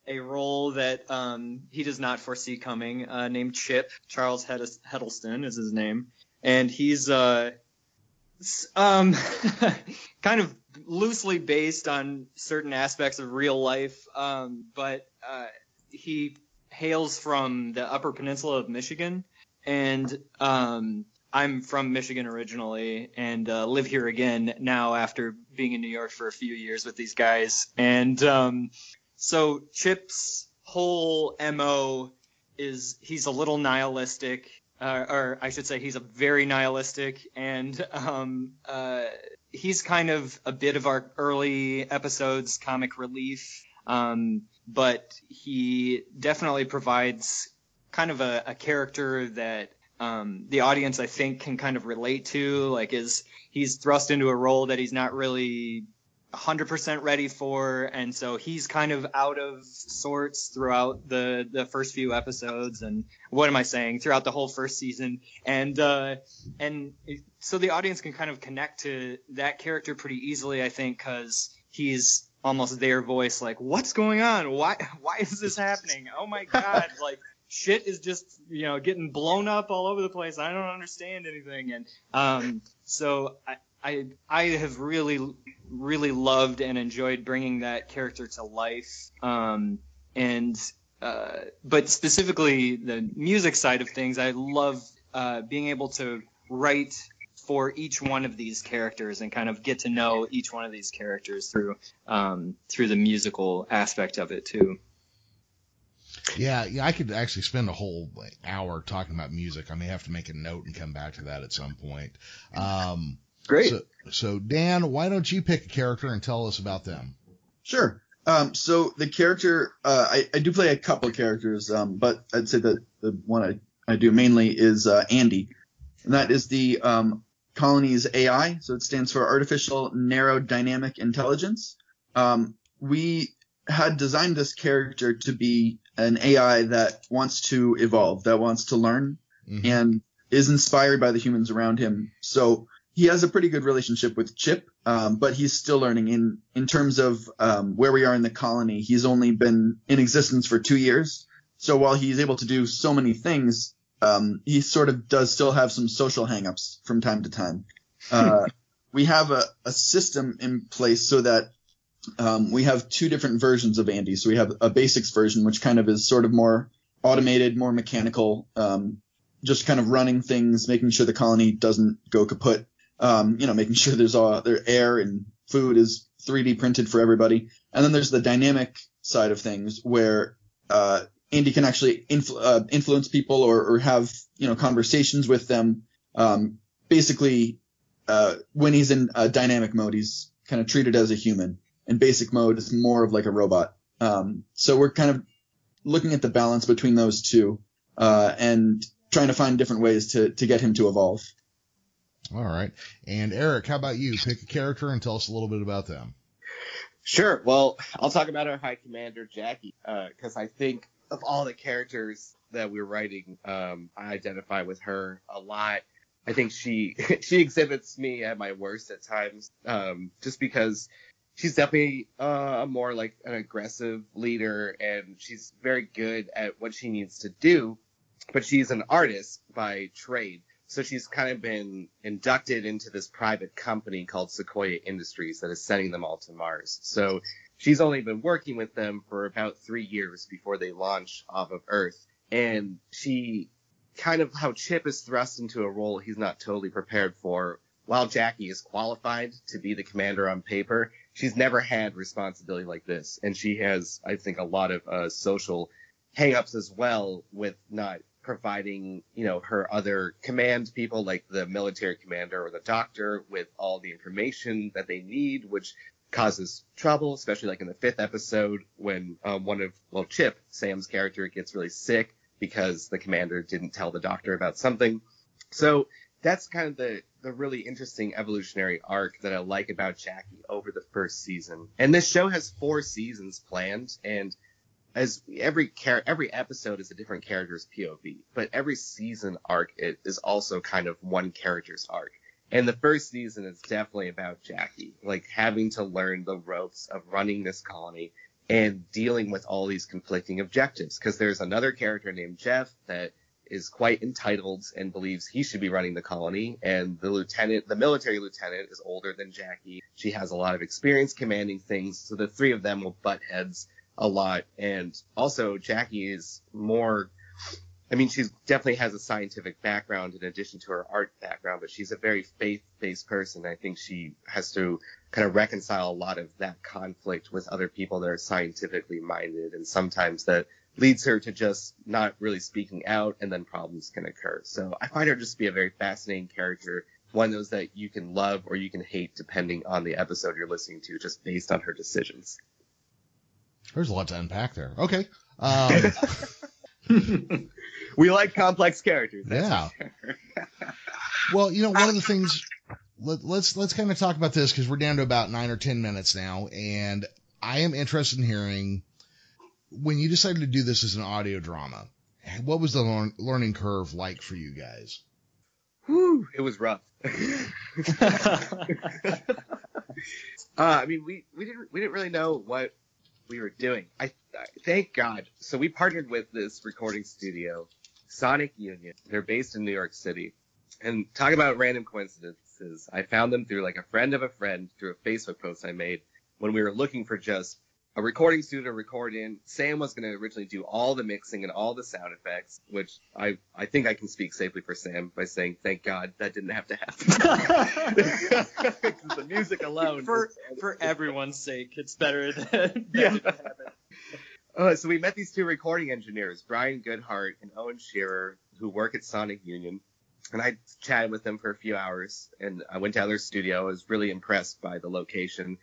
Speaker 5: a role that um, he does not foresee coming, uh, named Chip. Charles Heddleston is his name, and he's uh, um, (laughs) kind of loosely based on certain aspects of real life, um, but uh, he hails from the Upper Peninsula of Michigan, and um, I'm from Michigan originally, and uh, live here again now after being in New York for a few years with these guys. And um, so Chip's whole mo is he's a little nihilistic uh, or I should say, he's a very nihilistic, and um, uh, he's kind of a bit of our early episodes comic relief, um, but he definitely provides kind of a, a character that um, the audience I think can kind of relate to. Like, is he's thrust into a role that he's not really 100% ready for and so he's kind of out of sorts throughout the the first few episodes and what am i saying throughout the whole first season. And uh and so the audience can kind of connect to that character pretty easily i think cuz he's almost their voice like what's going on? Why why is this happening? Oh my god (laughs) like shit is just you know getting blown up all over the place. I don't understand anything. And um so i I I have really really loved and enjoyed bringing that character to life. Um, and uh, but specifically the music side of things, I love uh, being able to write for each one of these characters and kind of get to know each one of these characters through um, through the musical aspect of it too.
Speaker 2: Yeah, yeah, I could actually spend a whole hour talking about music. I may have to make a note and come back to that at some point. Um,
Speaker 5: Great.
Speaker 2: So, so, Dan, why don't you pick a character and tell us about them?
Speaker 4: Sure. Um, so the character, uh, I, I do play a couple of characters, um, but I'd say that the one I, I do mainly is uh, ANDI, and that is the um, colony's AI. So it stands for Artificial Narrow Dynamic Intelligence. Um, we had designed this character to be an AI that wants to evolve, that wants to learn, mm-hmm. and is inspired by the humans around him. So he has a pretty good relationship with Chip, um, but he's still learning. In in terms of um, where we are in the colony, he's only been in existence for two years. So while he's able to do so many things, um, he sort of does still have some social hangups from time to time. Uh, (laughs) we have a, a system in place so that um, we have two different versions of ANDI. So we have a basics version, which kind of is sort of more automated, more mechanical, um, just kind of running things, making sure the colony doesn't go kaput um, you know, making (laughs) sure there's all their air and food is 3D printed for everybody. And then there's the dynamic side of things where uh, ANDI can actually influ- uh, influence people or, or, have you know conversations with them. Um, basically, uh, when he's in dynamic mode, he's kind of treated as a human. In basic mode, is more of like a robot. Um, so we're kind of looking at the balance between those two uh, and trying to find different ways to to get him to evolve.
Speaker 2: All right. And Erik, how about you? Pick a character and tell us a little bit about them.
Speaker 3: Sure. Well, I'll talk about our High Commander Jacki because uh, I think of all the characters that we're writing, um, I identify with her a lot. I think she (laughs) she exhibits me at my worst at times, um, just because she's definitely uh, more like an aggressive leader, and she's very good at what she needs to do. But she's an artist by trade, so she's kind of been inducted into this private company called Sequoia Industries that is sending them all to Mars. So she's only been working with them for about three years before they launch off of Earth. And she kind of how Chip is thrust into a role he's not totally prepared for. While Jacki is qualified to be the commander on paper, she's never had responsibility like this. And she has, I think, a lot of uh, social hangups as well with not providing, you know, her other command people like the military commander or the doctor with all the information that they need, which causes trouble, especially like in the fifth episode when um, one of, well, Chip, Sam's character, gets really sick because the commander didn't tell the doctor about something. So that's kind of the, the really interesting evolutionary arc that I like about Jacki over the first season. And this show has four seasons planned, and as every char- every episode is a different character's POV, but every season arc is also kind of one character's arc. And the first season is definitely about Jacki, like having to learn the ropes of running this colony and dealing with all these conflicting objectives. Because there's another character named Jeff that is quite entitled and believes he should be running the colony. And the lieutenant, the military lieutenant, is older than Jacki. She has a lot of experience commanding things. So the three of them will butt heads a lot. And also, Jacki is more. I mean, she definitely has a scientific background in addition to her art background, but she's a very faith-based person. I think she has to kind of reconcile a lot of that conflict with other people that are scientifically minded, and sometimes that leads her to just not really speaking out, and then problems can occur. So I find her just to be a very fascinating character, one of those that you can love or you can hate depending on the episode you're listening to, just based on her decisions.
Speaker 2: There's a lot to unpack there. Okay. Um, (laughs)
Speaker 3: we like complex characters.
Speaker 2: yeah. (laughs) well, you know, one of the things let, us let's, let's kind of talk about this because we're down to about nine or ten minutes now, and I am interested in hearing when you decided to do this as an audio drama. What was the learn, learning curve like for you guys?
Speaker 3: Whew, it was rough. (laughs) uh, I mean, we, we didn't we didn't really know what we were doing. I, I thank God. So we partnered with this recording studio, Sonic Union. They're based in New York City. And talk about random coincidences. I found them through like a friend of a friend through a Facebook post I made when we were looking for just a recording studio to record in. Sam was going to originally do all the mixing and all the sound effects, which I I think I can speak safely for Sam by saying thank God that didn't have to happen. (laughs) (laughs) (laughs) the music alone.
Speaker 5: For for everyone's sake, it's better than yeah.
Speaker 3: Uh, so we met these two recording engineers, Brian Goodhart and Owen Shearer, who work at Sonic Union. And I chatted with them for a few hours, and I went down their studio. I was really impressed by the location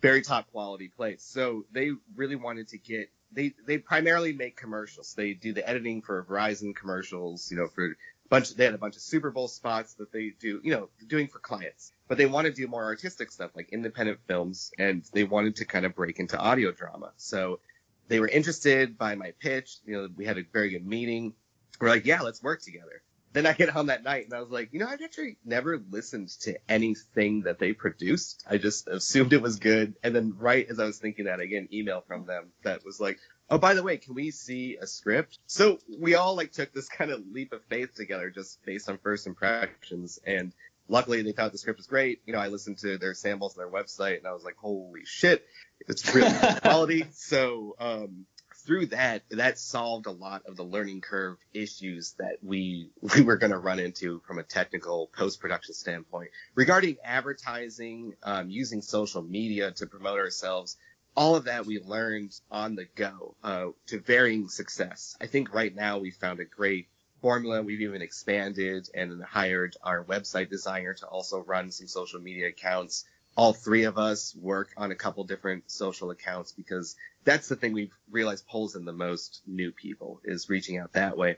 Speaker 3: very top quality place. So they really wanted to get they they primarily make commercials. They do the editing for Verizon commercials, you know, for a bunch they had a bunch of Super Bowl spots that they do, you know, doing for clients. But they want to do more artistic stuff like independent films and they wanted to kind of break into audio drama. So they were interested by my pitch. You know, we had a very good meeting. We're like, yeah, let's work together then I get home that night and I was like, you know, I've actually never listened to anything that they produced. I just assumed it was good. And then right as I was thinking that, I get an email from them that was like, oh, by the way, can we see a script? So we all like took this kind of leap of faith together just based on first impressions. And luckily they thought the script was great. You know, I listened to their samples on their website and I was like, holy shit, it's really quality. (laughs) So, um, through that, that solved a lot of the learning curve issues that we (laughs) we were going to run into from a technical post production standpoint regarding advertising, um, using social media to promote ourselves. All of that we learned on the go uh, to varying success. I think right now we found a great formula. We've even expanded and hired our website designer to also run some social media accounts all three of us work on a couple different social accounts because that's the thing we've realized pulls in the most new people is reaching out that way.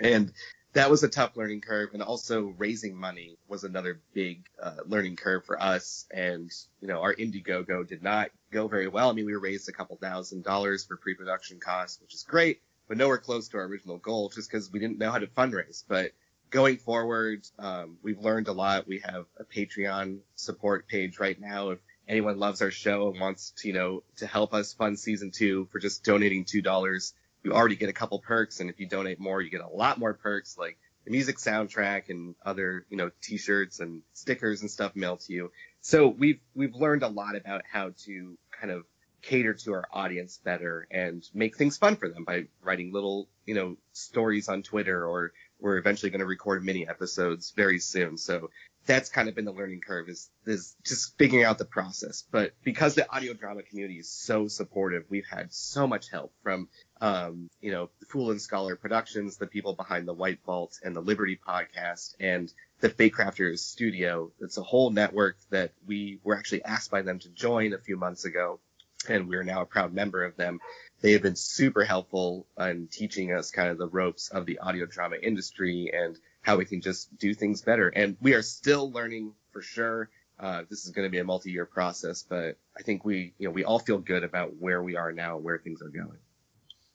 Speaker 3: And that was a tough learning curve. And also raising money was another big uh, learning curve for us. And, you know, our Indiegogo did not go very well. I mean, we raised a couple thousand dollars for pre-production costs, which is great, but nowhere close to our original goal just because we didn't know how to fundraise. But going forward, um, we've learned a lot. We have a Patreon support page right now. If anyone loves our show and wants to, you know, to help us fund season two for just donating two dollars, you already get a couple perks, and if you donate more, you get a lot more perks like the music soundtrack and other, you know, t-shirts and stickers and stuff mailed to you. So we've we've learned a lot about how to kind of cater to our audience better and make things fun for them by writing little, you know, stories on Twitter or we're eventually going to record mini episodes very soon. So that's kind of been the learning curve is, is just figuring out the process. But because the audio drama community is so supportive, we've had so much help from, um, you know, Fool and Scholar Productions, the people behind the White Vault and the Liberty podcast and the Fate Crafters studio. It's a whole network that we were actually asked by them to join a few months ago. And we're now a proud member of them. They have been super helpful in teaching us kind of the ropes of the audio drama industry and how we can just do things better. And we are still learning for sure. Uh, this is going to be a multi-year process, but I think we, you know, we all feel good about where we are now, and where things are going.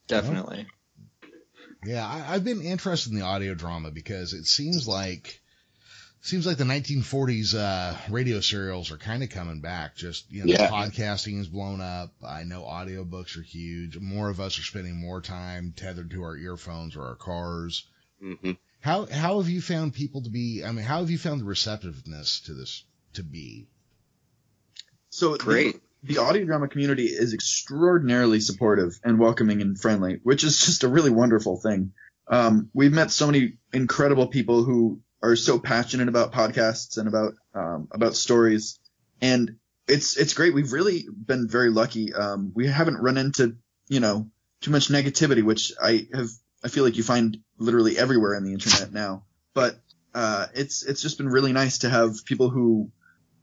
Speaker 5: Definitely.
Speaker 2: Yeah, I, I've been interested in the audio drama because it seems like seems like the 1940s uh, radio serials are kind of coming back. Just you know,
Speaker 4: Yeah.
Speaker 2: podcasting is blown up. I know audiobooks are huge. More of us are spending more time tethered to our earphones or our cars.
Speaker 3: hmm
Speaker 2: How how have you found people to be? I mean, how have you found the receptiveness to this to be?
Speaker 4: So the-
Speaker 3: Great.
Speaker 4: The, audio drama community is extraordinarily supportive and welcoming and friendly, which is just a really wonderful thing. Um, we've met so many incredible people who are so passionate about podcasts and about um, about stories, and it's it's great. We've really been very lucky. Um, we haven't run into you know too much negativity, which I have I feel like you find literally everywhere on the internet now. But uh, it's it's just been really nice to have people who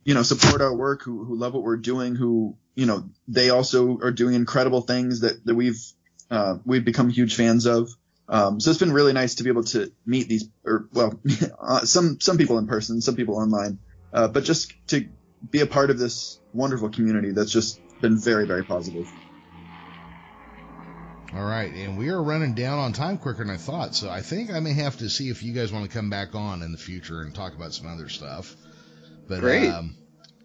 Speaker 4: you know support our work, who who love what we're doing, who you know they also are doing incredible things that that we've uh, we've become huge fans of. Um, so it's been really nice to be able to meet these, or well, (laughs) uh, some some people in person, some people online, uh, but just to be a part of this wonderful community that's just been very very positive.
Speaker 2: All right, and we are running down on time quicker than I thought, so I think I may have to see if you guys want to come back on in the future and talk about some other stuff. But
Speaker 3: Great.
Speaker 2: um,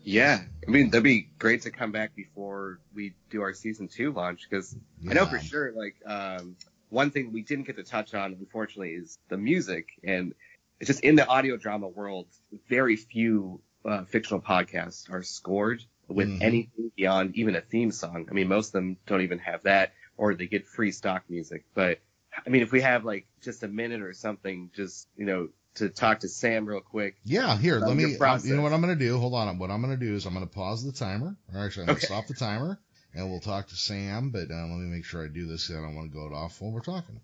Speaker 3: Yeah. I mean, that'd be great to come back before we do our season two launch because I know for sure, like, um, one thing we didn't get to touch on, unfortunately, is the music. And it's just in the audio drama world, very few uh, fictional podcasts are scored with
Speaker 2: Mhm.
Speaker 3: anything beyond even a theme song. I mean, most of them don't even have that, or they get free stock music. But I mean, if we have like just a minute or something, just you know, to talk to Sam real quick.
Speaker 2: Yeah, here, let me.
Speaker 3: process.
Speaker 2: You know what I'm going to do? Hold on. What I'm going to do is I'm going to pause the timer. Or actually, I'm going to
Speaker 3: Okay.
Speaker 2: stop the timer, and we'll talk to Sam. But uh, let me make sure I do this. 'cause I don't want to go it off while we're talking.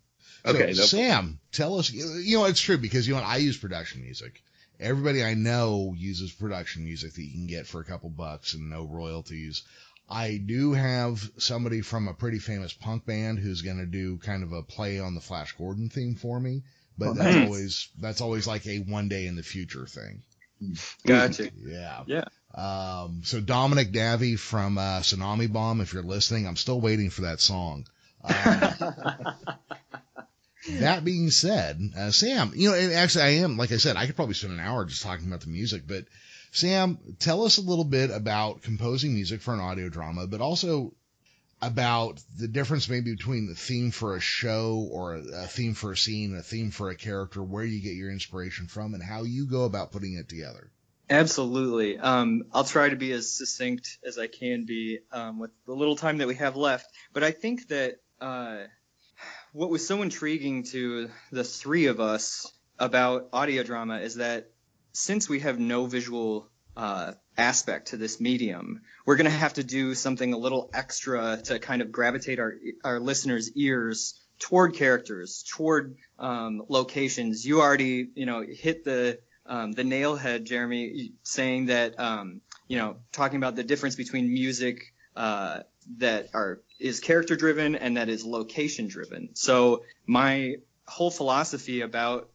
Speaker 3: Okay,
Speaker 2: So,
Speaker 3: no
Speaker 2: Sam, tell us. You know, it's true because you know I use production music. Everybody I know uses production music that you can get for a couple bucks and no royalties. I do have somebody from a pretty famous punk band who's going to do kind of a play on the Flash Gordon theme for me, but
Speaker 4: Oh,
Speaker 2: that's
Speaker 5: nice.
Speaker 2: always that's always like a one day in the future thing.
Speaker 5: Gotcha.
Speaker 2: Yeah.
Speaker 5: Yeah.
Speaker 2: Um, so Dominic Davi from uh, Tsunami Bomb, if you're listening, I'm still waiting for that song. (laughs) Um, that being said, uh, Sam, you know, and actually I am, like I said, I could probably spend an hour just talking about the music, but Sam, tell us a little bit about composing music for an audio drama, but also about the difference maybe between the theme for a show or a theme for a scene, a theme for a character, where you get your inspiration from and how you go about putting it together.
Speaker 5: Absolutely. Um, I'll try to be as succinct as I can be um, with the little time that we have left. But I think that uh, what was so intriguing to the three of us about audio drama is that since we have no visual uh, aspect to this medium, we're going to have to do something a little extra to kind of gravitate our our listeners' ears toward characters, toward um, locations. You already, you know, hit the um, the nail head, Jeremy, saying that, um, you know, talking about the difference between music uh, that are is character driven and that is location driven. So my whole philosophy about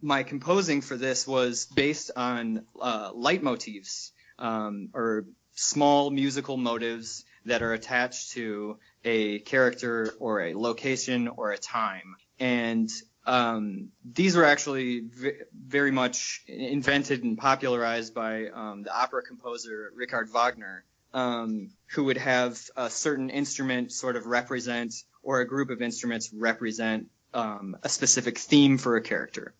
Speaker 5: my composing for this was based on uh, leitmotifs um, or small musical motives that are attached to a character or a location or a time. And um, these were actually v- very much invented and popularized by um, the opera composer Richard Wagner, um, who would have a certain instrument sort of represent, or a group of instruments represent um, a specific theme for a character.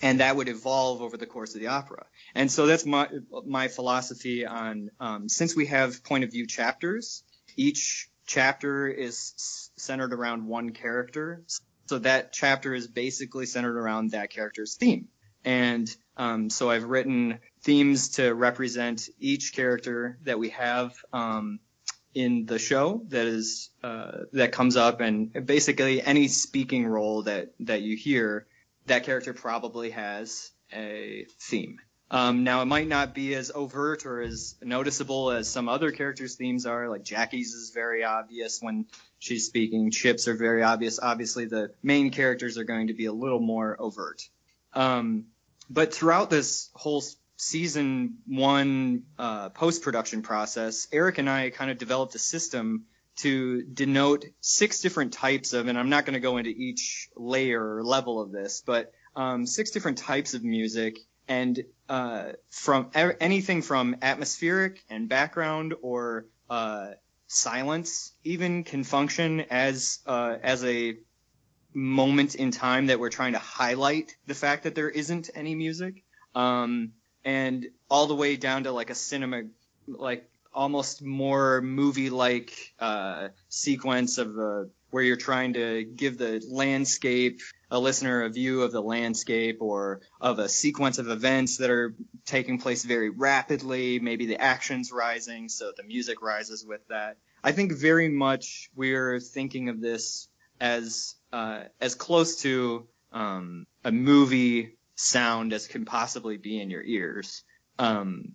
Speaker 5: And that would evolve over the course of the opera. And so that's my my philosophy on um, since we have point of view chapters, each chapter is centered around one character. So that chapter is basically centered around that character's theme. And um, so I've written themes to represent each character that we have um, in the show that is uh, that comes up, and basically any speaking role that that you hear, that character probably has a theme. Um, now it might not be as overt or as noticeable as some other characters' themes are. Like Jacki's is very obvious when she's speaking. Chip's are very obvious. Obviously, the main characters are going to be a little more overt. Um, but throughout this whole season one uh, post production process, Erik and I kind of developed a system to denote six different types of, and I'm not going to go into each layer or level of this, but um, six different types of music and uh, from anything from atmospheric and background or uh, silence even can function as uh, as a moment in time that we're trying to highlight the fact that there isn't any music um, and all the way down to like a cinema like almost more movie like uh, sequence of a where you're trying to give the landscape, a listener a view of the landscape or of a sequence of events that are taking place very rapidly. Maybe the action's rising, so the music rises with that. I think very much we're thinking of this as uh, as close to um, a movie sound as can possibly be in your ears. Um,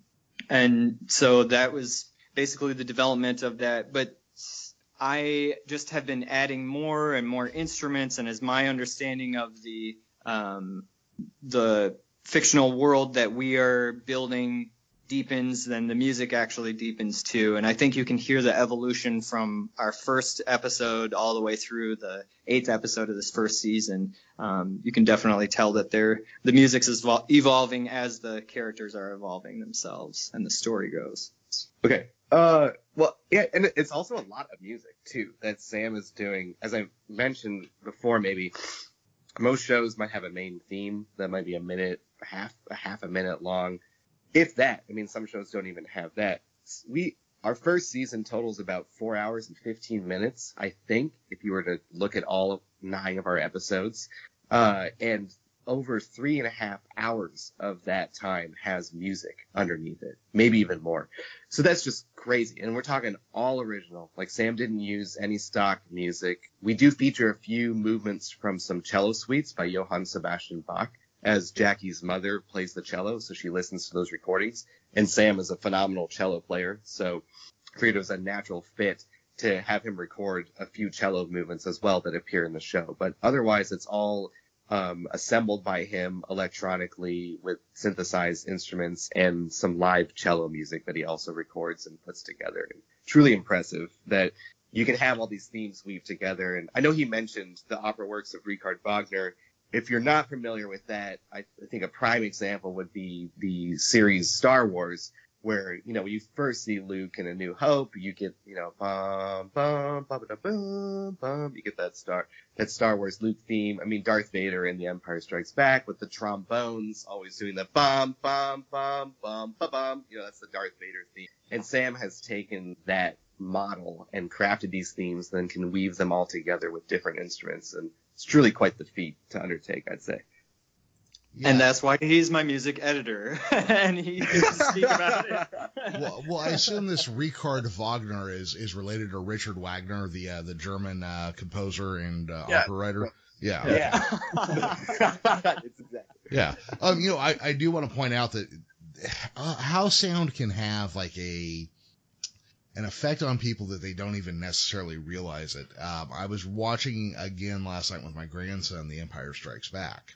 Speaker 5: and so that was basically the development of that. But I just have been adding more and more instruments, and as my understanding of the um, the fictional world that we are building deepens, then the music actually deepens too. And I think you can hear the evolution from our first episode all the way through the eighth episode of this first season. Um, you can definitely tell that they're, the music's is evolving as the characters are evolving themselves and the story goes.
Speaker 3: Okay. Uh, well, yeah, and it's also a lot of music too that Sam is doing. As I mentioned before, maybe most shows might have a main theme that might be a minute, half a half a minute long, if that. I mean, some shows don't even have that. We our first season totals about four hours and fifteen minutes, I think, if you were to look at all nine of our episodes, uh, and over three and a half hours of that time has music underneath it, maybe even more. So that's just crazy. And we're talking all original. Like Sam didn't use any stock music. We do feature a few movements from some cello suites by Johann Sebastian Bach as Jacki's mother plays the cello. So she listens to those recordings and Sam is a phenomenal cello player. So I it was a natural fit to have him record a few cello movements as well that appear in the show. But otherwise it's all um, assembled by him electronically with synthesized instruments and some live cello music that he also records and puts together. And truly impressive that you can have all these themes weave together. And I know he mentioned the opera works of Richard Wagner. If you're not familiar with that, I, I think a prime example would be the series Star Wars, where you know when you first see Luke in A New Hope, you get you know bum bum bum bum bum bum, you get that Star that Star Wars Luke theme. I mean Darth Vader in The Empire Strikes Back with the trombones, always doing the bum bum bum bum bum bum. You know that's the Darth Vader theme. And Sam has taken that model and crafted these themes, then can weave them all together with different instruments, and it's truly quite the feat to undertake, I'd say.
Speaker 5: Yeah. And that's why he's my music editor, (laughs) and he gets to speak about it. (laughs)
Speaker 2: well, well, I assume this Richard Wagner is is related to Richard Wagner, the uh, the German uh, composer and uh, yeah. opera writer. Yeah.
Speaker 3: Yeah. exactly. (laughs)
Speaker 2: Yeah. Um, you know, I, I do want to point out that uh, how sound can have like a an effect on people that they don't even necessarily realize it. Um, I was watching again last night with my grandson, The Empire Strikes Back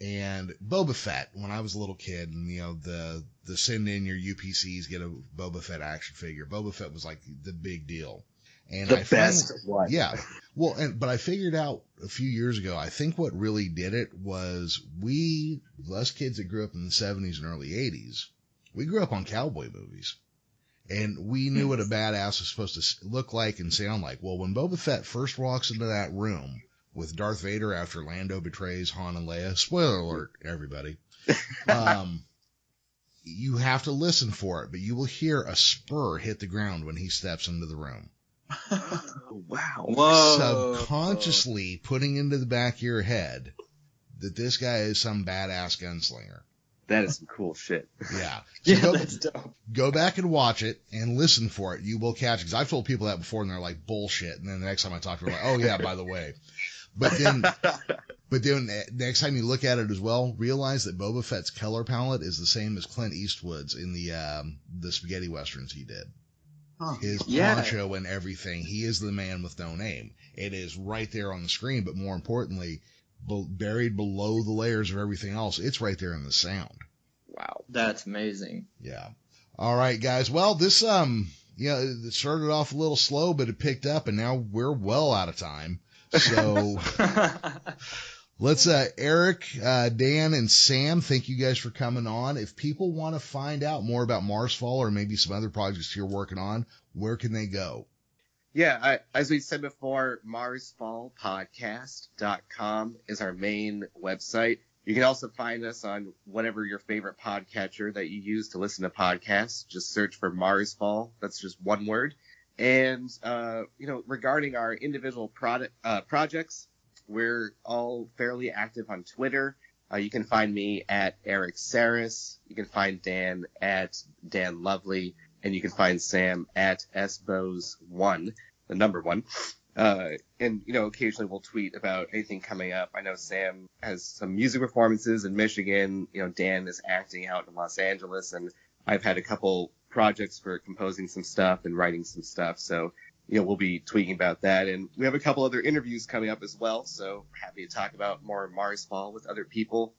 Speaker 2: and Boba Fett when I was a little kid, and you know the the send in your UPCs get a Boba Fett action figure. Boba Fett was like the big deal, and
Speaker 3: the
Speaker 2: I
Speaker 3: best
Speaker 2: finally, one. Yeah, well, and but I figured out a few years ago. I think what really did it was we, us kids that grew up in the '70s and early '80s, we grew up on cowboy movies. And we knew what a hmm. badass was supposed to look like and sound like. Well, when Boba Fett first walks into that room, with Darth Vader after Lando betrays Han and Leia. Spoiler alert, everybody. (laughs) Um, you have to listen for it, but you will hear a spur hit the ground when he steps into the room.
Speaker 3: Oh, wow.
Speaker 5: Whoa.
Speaker 2: subconsciously putting into the back of your head that this guy is some badass gunslinger.
Speaker 3: That is some cool shit.
Speaker 2: Yeah. (laughs) So
Speaker 5: Yeah,
Speaker 2: go,
Speaker 5: that's dope.
Speaker 2: go back and watch it and listen for it. You will catch it. Cause I've told people that before and they're like bullshit. And then the next time I talk to them, like, oh yeah, by the way. But then, (laughs) but then uh, next time you look at it as well, realize that Boba Fett's color palette is the same as Clint Eastwood's in the, um, the spaghetti westerns he did.
Speaker 4: Huh.
Speaker 2: His
Speaker 5: Yeah.
Speaker 2: poncho and everything. He is the man with no name. It is right there on the screen, but more importantly, be- buried below the layers of everything else, it's right there in the sound.
Speaker 3: wow.
Speaker 5: That's amazing.
Speaker 2: Yeah. All right, guys. Well, this, um, yeah, it started off a little slow, but it picked up and now we're well out of time. So (laughs) let's, uh, Erik, uh, Dan and Sam, thank you guys for coming on. If people want to find out more about Marsfall or maybe some other projects you're working on, where can they go?
Speaker 3: Yeah, I, as we said before, MarsFallPodcast.com is our main website. You can also find us on whatever your favorite podcatcher that you use to listen to podcasts. Just search for Marsfall. That's just one word. And, uh, you know, regarding our individual product, uh, projects, we're all fairly active on Twitter. Uh, you can find me at Erik Saras. You can find Dan at Dan Lovley. And you can find Sam at sbos1, the number one. Uh, and, you know, occasionally we'll tweet about anything coming up. I know Sam has some music performances in Michigan. You know, Dan is acting out in Los Angeles. And I've had a couple projects for composing some stuff and writing some stuff. So, you know, we'll be tweeting about that. And we have a couple other interviews coming up as well. So happy to talk about more Mars Marsfall with other people.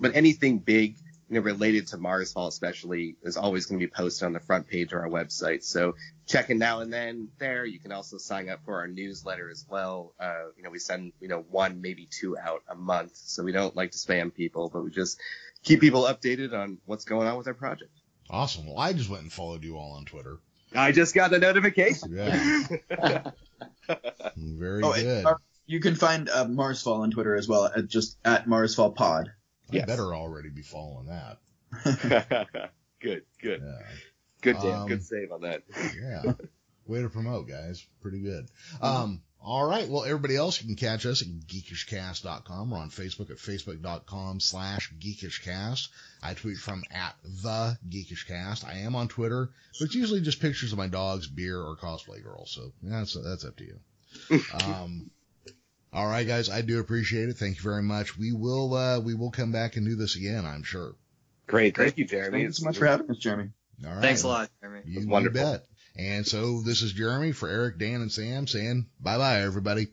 Speaker 3: But anything big, you know, related to Mars Marsfall especially is always going to be posted on the front page of our website. So check in now and then there. You can also sign up for our newsletter as well. Uh, you know, we send, you know, one, maybe two out a month. So we don't like to spam people, but we just keep people updated on what's going on with our project.
Speaker 2: Awesome. Well, I just went and followed you all on Twitter.
Speaker 3: I just got the notification.
Speaker 2: Yeah. (laughs) Very
Speaker 4: Oh,
Speaker 2: good.
Speaker 4: uh, you can find uh, Marsfall on Twitter as well at just at Marsfall Pod.
Speaker 2: I
Speaker 3: yes.
Speaker 2: better already be following that. (laughs)
Speaker 3: good, good,
Speaker 2: Yeah.
Speaker 3: good, Dan.
Speaker 2: Um,
Speaker 3: good save on that.
Speaker 2: Yeah. (laughs) Way to promote, guys. Pretty good. Um, all right. Well, everybody else, you can catch us at geekishcast.com. We're on Facebook at facebook.com slash geekishcast. I tweet from at the geekishcast. I am on Twitter, but it's usually just pictures of my dogs, beer, or cosplay girls. So that's, that's up to you. (laughs) Um, all right, guys. I do appreciate it. Thank you very much. We will, uh, we will come back and do this again, I'm sure.
Speaker 3: Great. Thank you, Jeremy.
Speaker 4: Thank you so much for having us, Jeremy.
Speaker 2: All right.
Speaker 5: Thanks a lot, Jeremy.
Speaker 2: You,
Speaker 3: was
Speaker 2: you
Speaker 3: wonderful.
Speaker 2: bet. And so this is Jeremy for Erik, Dan, and Sam saying bye bye, everybody.